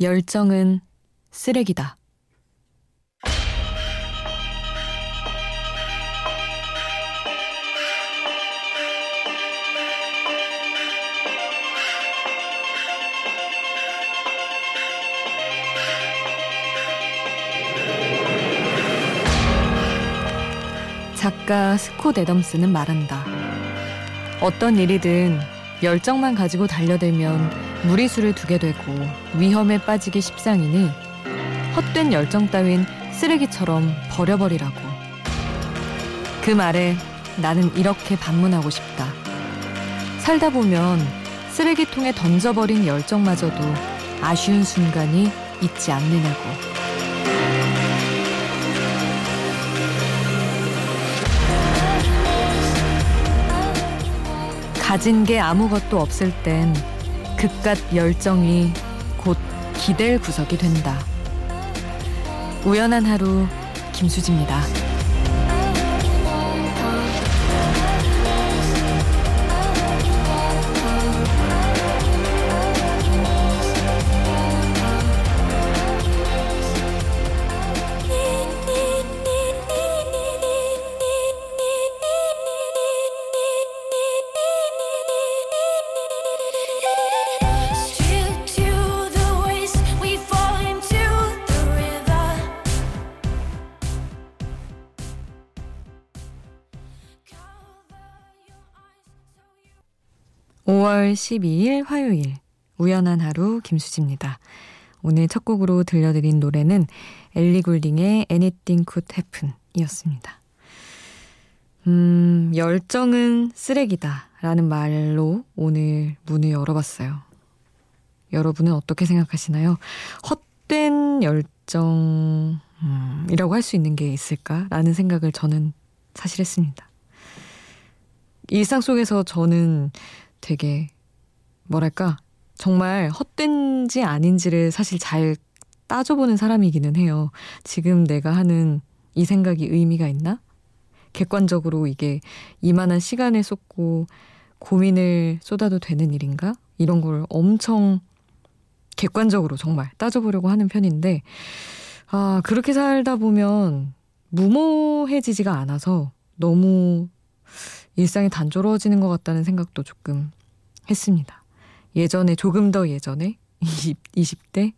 열정은 쓰레기다. 작가 스콧 애덤스는 말한다. 어떤 일이든 열정만 가지고 달려들면 무리수를 두게 되고 위험에 빠지기 십상이니 헛된 열정 따윈 쓰레기처럼 버려버리라고. 그 말에 나는 이렇게 반문하고 싶다. 살다 보면 쓰레기통에 던져버린 열정마저도 아쉬운 순간이 있지 않느냐고. 가진 게 아무것도 없을 땐 그깟 열정이 곧 기댈 구석이 된다. 우연한 하루 김수지입니다. 5월 12일 화요일 우연한 하루 김수지입니다. 오늘 첫 곡으로 들려드린 노래는 엘리 굴딩의 Anything Could Happen 이었습니다. 음, 열정은 쓰레기다 라는 말로 오늘 문을 열어봤어요. 여러분은 어떻게 생각하시나요? 헛된 열정, 음, 이라고 할 수 있는 게 있을까? 라는 생각을 저는 사실 했습니다. 일상 속에서 저는 되게 뭐랄까 정말 헛된지 아닌지를 사실 잘 따져보는 사람이기는 해요. 지금 내가 하는 이 생각이 의미가 있나? 객관적으로 이게 이만한 시간을 쏟고 고민을 쏟아도 되는 일인가? 이런 걸 엄청 객관적으로 정말 따져보려고 하는 편인데, 아, 그렇게 살다 보면 무모해지지가 않아서 너무 일상이 단조로워지는 것 같다는 생각도 조금 했습니다. 예전에 조금 더 예전에 20, 20대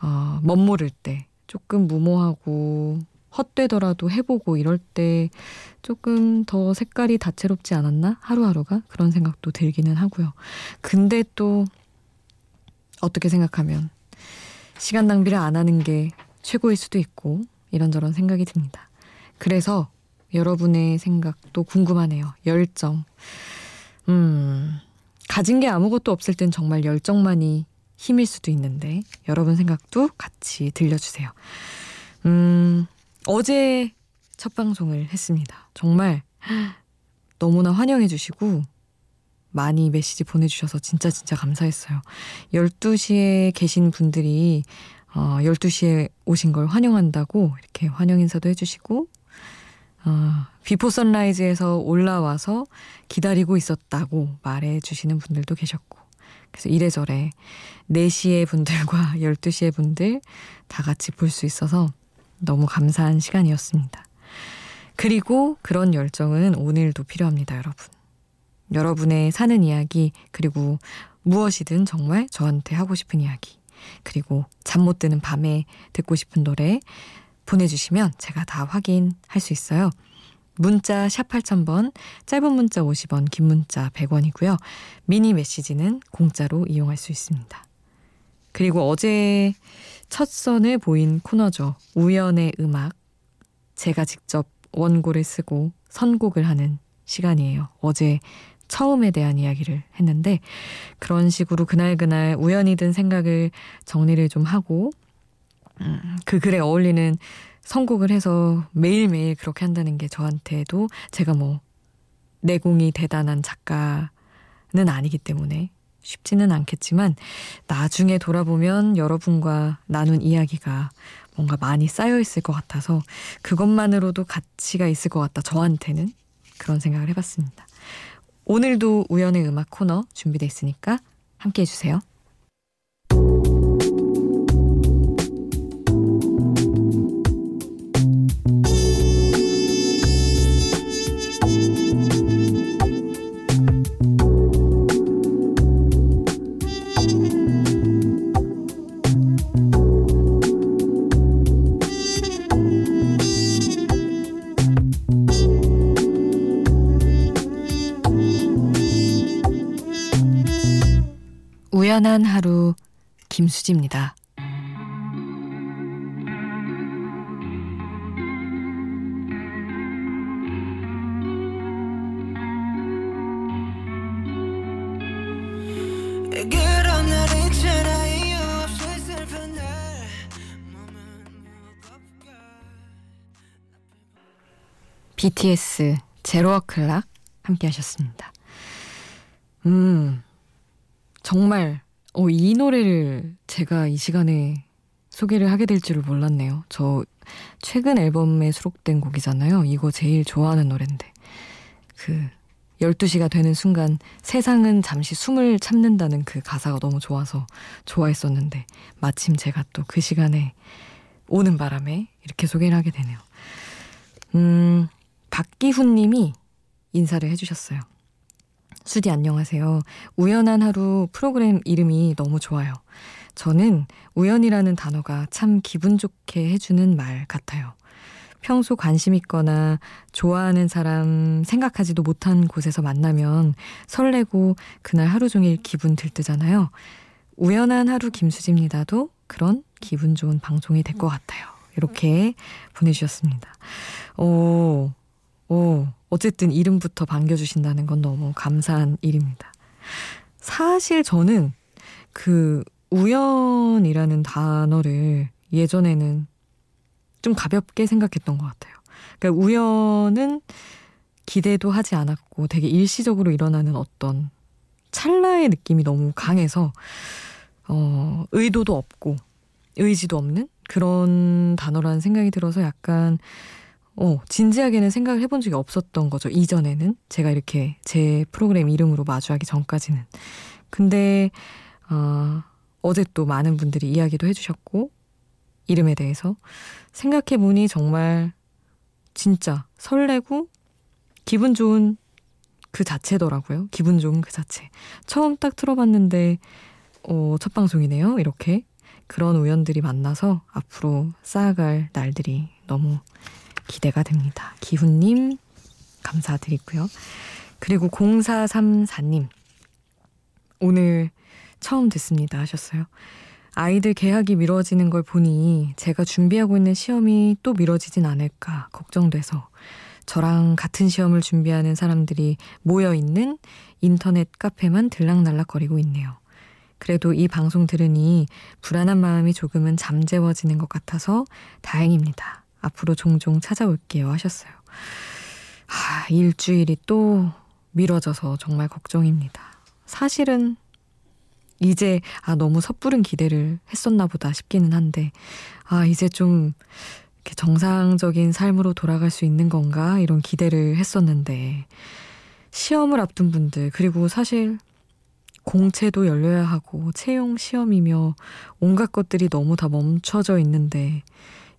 어, 멋모를 때 조금 무모하고 헛되더라도 해보고 이럴 때 조금 더 색깔이 다채롭지 않았나? 하루하루가? 그런 생각도 들기는 하고요. 근데 또 어떻게 생각하면 시간 낭비를 안 하는 게 최고일 수도 있고 이런저런 생각이 듭니다. 그래서 여러분의 생각도 궁금하네요. 열정. 음, 가진 게 아무것도 없을 땐 정말 열정만이 힘일 수도 있는데, 여러분 생각도 같이 들려주세요. 음, 어제 첫 방송을 했습니다. 정말 너무나 환영해주시고, 많이 메시지 보내주셔서 진짜 진짜 감사했어요. 12시에 계신 분들이 어, 12시에 오신 걸 환영한다고 이렇게 환영 인사도 해주시고 어, Before Sunrise에서 올라와서 기다리고 있었다고 말해 주시는 분들도 계셨고 그래서 이래저래 4시의 분들과 12시의 분들 다 같이 볼 수 있어서 너무 감사한 시간이었습니다. 그리고 그런 열정은 오늘도 필요합니다, 여러분. 여러분의 사는 이야기, 그리고 무엇이든 정말 저한테 하고 싶은 이야기, 그리고 잠 못 드는 밤에 듣고 싶은 노래, 보내주시면 제가 다 확인할 수 있어요. 문자 샵 8000번, 짧은 문자 50원, 긴 문자 100원이고요. 미니 메시지는 공짜로 이용할 수 있습니다. 그리고 어제 첫 선을 보인 코너죠. 우연의 음악. 제가 직접 원고를 쓰고 선곡을 하는 시간이에요. 어제 처음에 대한 이야기를 했는데 그런 식으로 그날그날 우연히 든 생각을 정리를 좀 하고 음, 그 글에 어울리는 선곡을 해서 매일매일 그렇게 한다는 게 저한테도 제가 뭐 내공이 대단한 작가는 아니기 때문에 쉽지는 않겠지만 나중에 돌아보면 여러분과 나눈 이야기가 뭔가 많이 쌓여 있을 것 같아서 그것만으로도 가치가 있을 것 같다. 저한테는 그런 생각을 해봤습니다. 오늘도 우연의 음악 코너 준비돼 있으니까 함께 해주세요. 우연한 하루 김수지입니다. BTS 제로어 클락 함께 하셨습니다. 음, 정말, 어, 이 노래를 제가 이 시간에 소개를 하게 될 줄을 몰랐네요. 저 최근 앨범에 수록된 곡이잖아요. 이거 제일 좋아하는 노래인데. 그, 12시가 되는 순간 세상은 잠시 숨을 참는다는 그 가사가 너무 좋아서 좋아했었는데 마침 제가 또 그 시간에 오는 바람에 이렇게 소개를 하게 되네요. 음, 박기훈 님이 인사를 해주셨어요. 수디 안녕하세요. 우연한 하루 프로그램 이름이 너무 좋아요. 저는 우연이라는 단어가 참 기분 좋게 해주는 말 같아요. 평소 관심 있거나 좋아하는 사람 생각하지도 못한 곳에서 만나면 설레고 그날 하루 종일 기분 들뜨잖아요. 우연한 하루 김수지입니다도 그런 기분 좋은 방송이 될 것 같아요. 이렇게 보내주셨습니다. 오, 오, 어쨌든 이름부터 반겨주신다는 건 너무 감사한 일입니다. 사실 저는 그 우연이라는 단어를 예전에는 좀 가볍게 생각했던 것 같아요. 그러니까 우연은 기대도 하지 않았고 되게 일시적으로 일어나는 어떤 찰나의 느낌이 너무 강해서 어, 의도도 없고 의지도 없는 그런 단어라는 생각이 들어서 약간 어, 진지하게는 생각을 해본 적이 없었던 거죠. 이전에는. 제가 이렇게 제 프로그램 이름으로 마주하기 전까지는. 근데, 어, 어제 또 많은 분들이 이야기도 해주셨고, 이름에 대해서. 생각해보니 정말 진짜 설레고, 기분 좋은 그 자체더라고요. 기분 좋은 그 자체. 처음 딱 틀어봤는데, 어, 첫 방송이네요. 이렇게. 그런 우연들이 만나서 앞으로 쌓아갈 날들이 너무 기대가 됩니다. 기훈님, 감사드리고요. 그리고 0434님, 오늘 처음 듣습니다 하셨어요. 아이들 개학이 미뤄지는 걸 보니 제가 준비하고 있는 시험이 또 미뤄지진 않을까 걱정돼서 저랑 같은 시험을 준비하는 사람들이 모여 있는 인터넷 카페만 들락날락거리고 있네요. 그래도 이 방송 들으니 불안한 마음이 조금은 잠재워지는 것 같아서 다행입니다. 앞으로 종종 찾아올게요 하셨어요. 아, 일주일이 또 미뤄져서 정말 걱정입니다. 사실은 이제 아 너무 섣부른 기대를 했었나 보다 싶기는 한데 아 이제 좀 이렇게 정상적인 삶으로 돌아갈 수 있는 건가 이런 기대를 했었는데 시험을 앞둔 분들 그리고 사실 공채도 열려야 하고 채용 시험이며 온갖 것들이 너무 다 멈춰져 있는데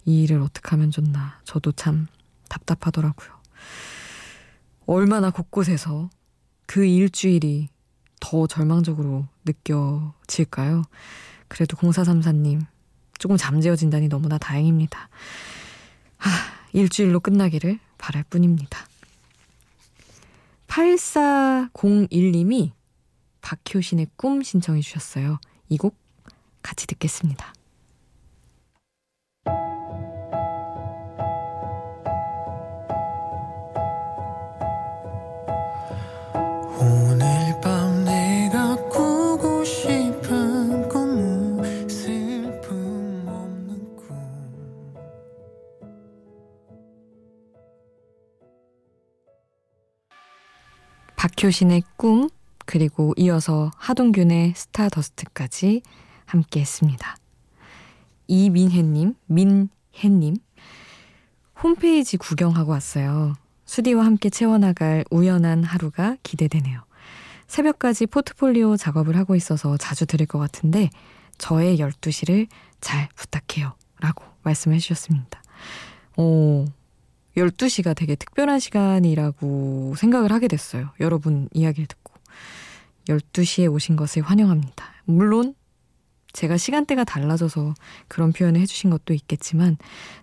이 일을 어떻게 하면 좋나. 저도 참 답답하더라고요. 얼마나 곳곳에서 그 일주일이 더 절망적으로 느껴질까요? 그래도 0434님, 조금 잠재워진다니 너무나 다행입니다. 하, 일주일로 끝나기를 바랄 뿐입니다. 8401님이 박효신의 꿈 신청해 주셨어요. 이 곡 같이 듣겠습니다. 박효신의 꿈, 그리고 이어서 하동균의 스타더스트까지 함께 했습니다. 이민혜님, 민혜님, 홈페이지 구경하고 왔어요. 수디와 함께 채워나갈 우연한 하루가 기대되네요. 새벽까지 포트폴리오 작업을 하고 있어서 자주 들을 것 같은데 저의 12시를 잘 부탁해요. 라고 말씀해 주셨습니다. 오, 12시가 되게 특별한 시간이라고 생각을 하게 됐어요. 여러분 이야기를 듣고. 12시에 오신 것을 환영합니다. 물론 제가 시간대가 달라져서 그런 표현을 해주신 것도 있겠지만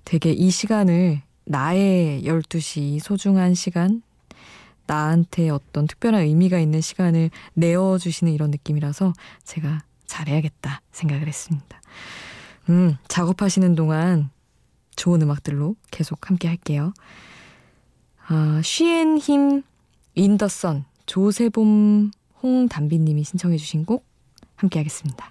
되게 이 시간을 나의 12시 소중한 시간, 나한테 어떤 특별한 의미가 있는 시간을 내어주시는 이런 느낌이라서 제가 잘해야겠다 생각을 했습니다. 음, 작업하시는 동안 좋은 음악들로 계속 함께 할게요. 아, 쉬앤힘 인더선 조세봄 홍담비님이 신청해 주신 곡 함께 하겠습니다.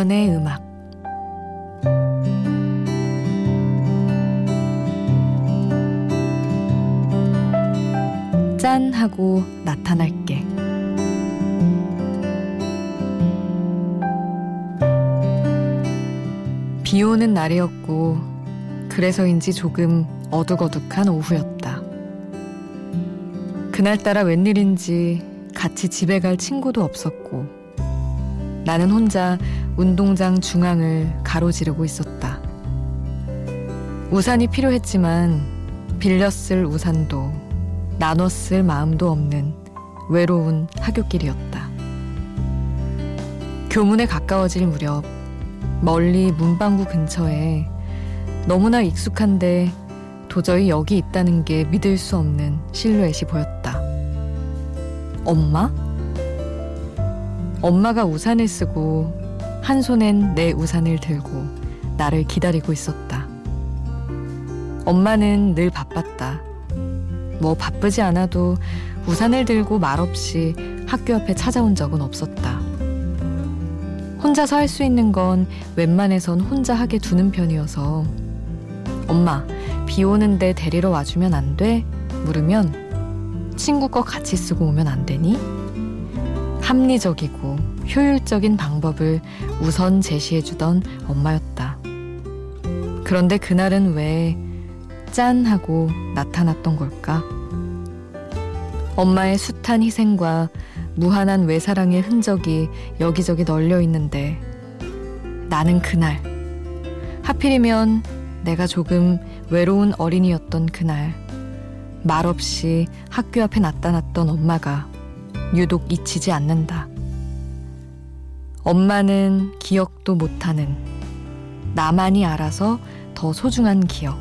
우연의 음악 짠 하고 나타날게 비 오는 날이었고 그래서인지 조금 어둑어둑한 오후였다. 그날따라 웬일인지 같이 집에 갈 친구도 없었고 나는 혼자 운동장 중앙을 가로지르고 있었다. 우산이 필요했지만 빌렸을 우산도 나눴을 마음도 없는 외로운 하굣길이었다. 교문에 가까워질 무렵 멀리 문방구 근처에 너무나 익숙한데 도저히 여기 있다는 게 믿을 수 없는 실루엣이 보였다. 엄마? 엄마가 우산을 쓰고 한 손엔 내 우산을 들고 나를 기다리고 있었다. 엄마는 늘 바빴다. 뭐 바쁘지 않아도 우산을 들고 말없이 학교 앞에 찾아온 적은 없었다. 혼자서 할 수 있는 건 웬만해선 혼자 하게 두는 편이어서 엄마, 비 오는데 데리러 와주면 안 돼? 물으면 친구 거 같이 쓰고 오면 안 되니? 합리적이고 효율적인 방법을 우선 제시해주던 엄마였다. 그런데 그날은 왜 짠 하고 나타났던 걸까? 엄마의 숱한 희생과 무한한 외사랑의 흔적이 여기저기 널려 있는데 나는 그날 하필이면 내가 조금 외로운 어린이였던 그날 말없이 학교 앞에 나타났던 엄마가 유독 잊히지 않는다. 엄마는 기억도 못하는 나만이 알아서 더 소중한 기억.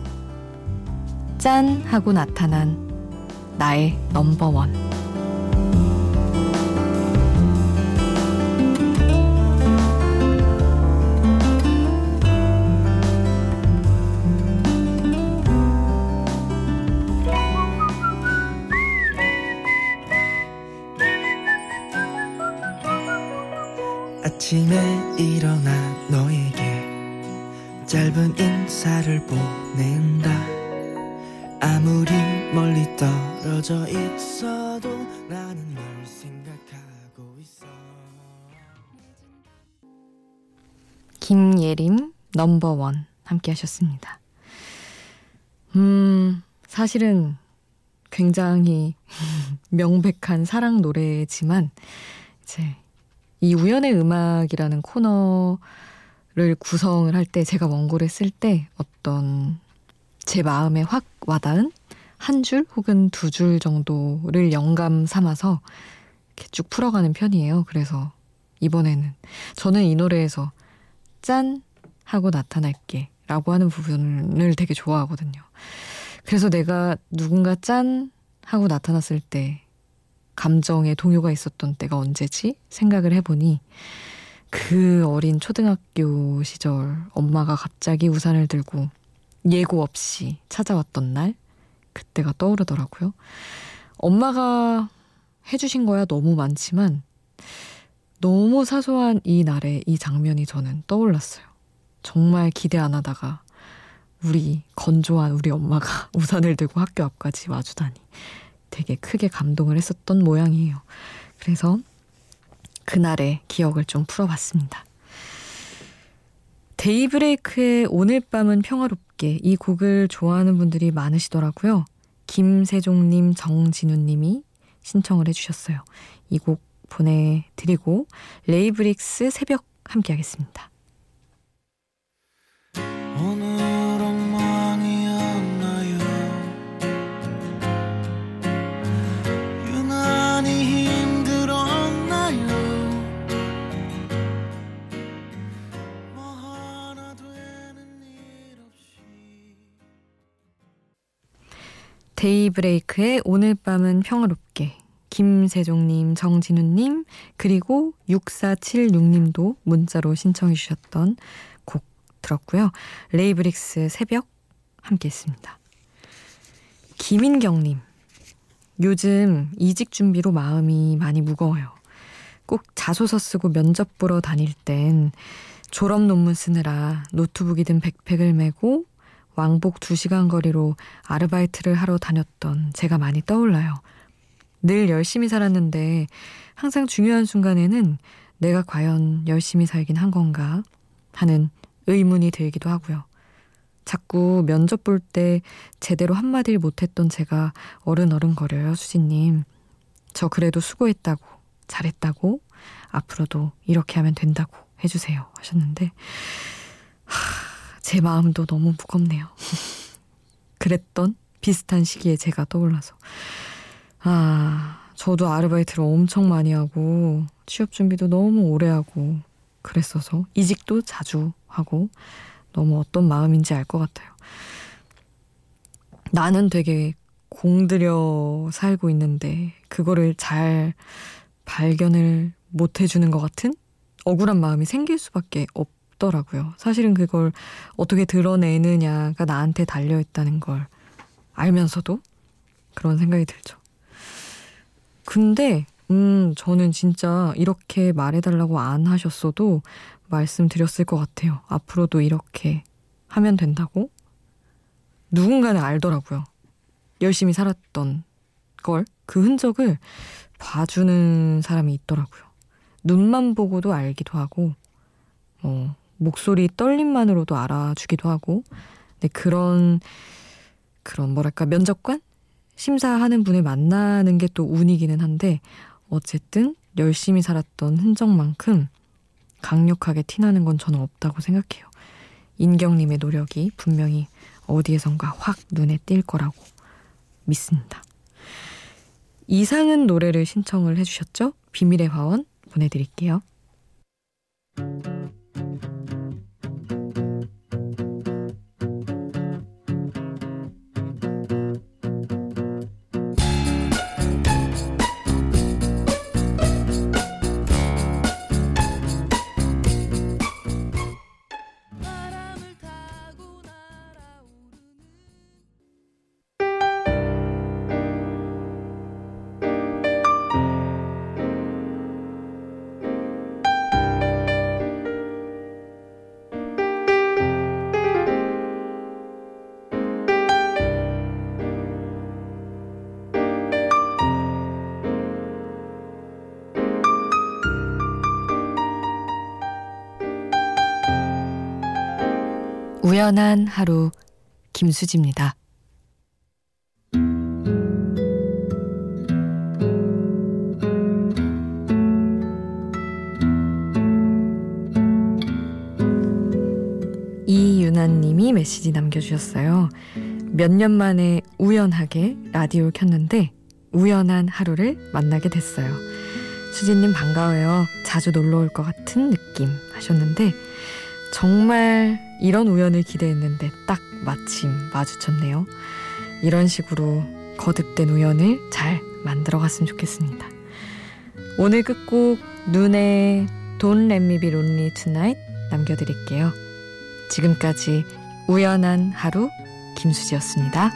짠 하고 나타난 나의 넘버원. 아침에 일어나 너에게 짧은 인사를 보낸다 아무리 멀리 떨어져 있어도 나는 널 생각하고 있어 김예림 넘버원 함께 하셨습니다. 음, 사실은 굉장히 명백한 사랑 노래지만 이제 이 우연의 음악이라는 코너를 구성을 할 때 제가 원고를 쓸 때 어떤 제 마음에 확 와닿은 한 줄 혹은 두 줄 정도를 영감 삼아서 이렇게 쭉 풀어가는 편이에요. 그래서 이번에는 저는 이 노래에서 짠 하고 나타날게 라고 하는 부분을 되게 좋아하거든요. 그래서 내가 누군가 짠 하고 나타났을 때 감정에 동요가 있었던 때가 언제지? 생각을 해보니 그 어린 초등학교 시절 엄마가 갑자기 우산을 들고 예고 없이 찾아왔던 날 그때가 떠오르더라고요. 엄마가 해주신 거야 너무 많지만 너무 사소한 이 날에 이 장면이 저는 떠올랐어요. 정말 기대 안 하다가 우리 건조한 우리 엄마가 우산을 들고 학교 앞까지 와주다니 되게 크게 감동을 했었던 모양이에요. 그래서 그날의 기억을 좀 풀어봤습니다. 데이브레이크의 오늘 밤은 평화롭게 이 곡을 좋아하는 분들이 많으시더라고요. 김세종님, 정진우님이 신청을 해주셨어요. 이 곡 보내드리고 레이브릭스 새벽 함께 하겠습니다. 데이브레이크의 오늘 밤은 평화롭게 김세종님, 정진우님, 그리고 6476님도 문자로 신청해 주셨던 곡 들었고요. 레이브릭스 새벽 함께 했습니다. 김인경님, 요즘 이직 준비로 마음이 많이 무거워요. 꼭 자소서 쓰고 면접 보러 다닐 땐 졸업 논문 쓰느라 노트북이든 백팩을 메고 왕복 2시간 거리로 아르바이트를 하러 다녔던 제가 많이 떠올라요. 늘 열심히 살았는데 항상 중요한 순간에는 내가 과연 열심히 살긴 한 건가 하는 의문이 들기도 하고요. 자꾸 면접 볼 때 제대로 한마디를 못했던 제가 어른어른거려요, 수진님. 저 그래도 수고했다고, 잘했다고, 앞으로도 이렇게 하면 된다고 해주세요. 하셨는데, 하, 제 마음도 너무 무겁네요. 그랬던 비슷한 시기에 제가 떠올라서. 아, 저도 아르바이트를 엄청 많이 하고, 취업 준비도 너무 오래 하고, 그랬어서, 이직도 자주 하고, 너무 어떤 마음인지 알 것 같아요. 나는 되게 공들여 살고 있는데, 그거를 잘 발견을 못 해주는 것 같은 억울한 마음이 생길 수밖에 없 없더라고요. 사실은 그걸 어떻게 드러내느냐가 나한테 달려있다는 걸 알면서도 그런 생각이 들죠. 근데, 음, 저는 진짜 이렇게 말해달라고 안 하셨어도 말씀드렸을 것 같아요. 앞으로도 이렇게 하면 된다고. 누군가는 알더라고요. 열심히 살았던 걸, 그 흔적을 봐주는 사람이 있더라고요. 눈만 보고도 알기도 하고, 뭐, 목소리 떨림만으로도 알아주기도 하고 네, 그런 그런 뭐랄까 면접관 심사하는 분을 만나는 게 또 운이기는 한데 어쨌든 열심히 살았던 흔적만큼 강력하게 티나는 건 저는 없다고 생각해요. 인경님의 노력이 분명히 어디에선가 확 눈에 띌 거라고 믿습니다. 이상은 노래를 신청을 해주셨죠? 비밀의 화원 보내드릴게요. 우연한 하루 김수지입니다. 이유나님이 메시지 남겨주셨어요. 몇 년 만에 우연하게 라디오를 켰는데 우연한 하루를 만나게 됐어요. 수지님 반가워요. 자주 놀러 올 것 같은 느낌 하셨는데 정말 이런 우연을 기대했는데 딱 마침 마주쳤네요. 이런 식으로 거듭된 우연을 잘 만들어 갔으면 좋겠습니다. 오늘 끝곡 눈에 Me Be Lonely Tonight 남겨드릴게요. 지금까지 우연한 하루 김수지였습니다.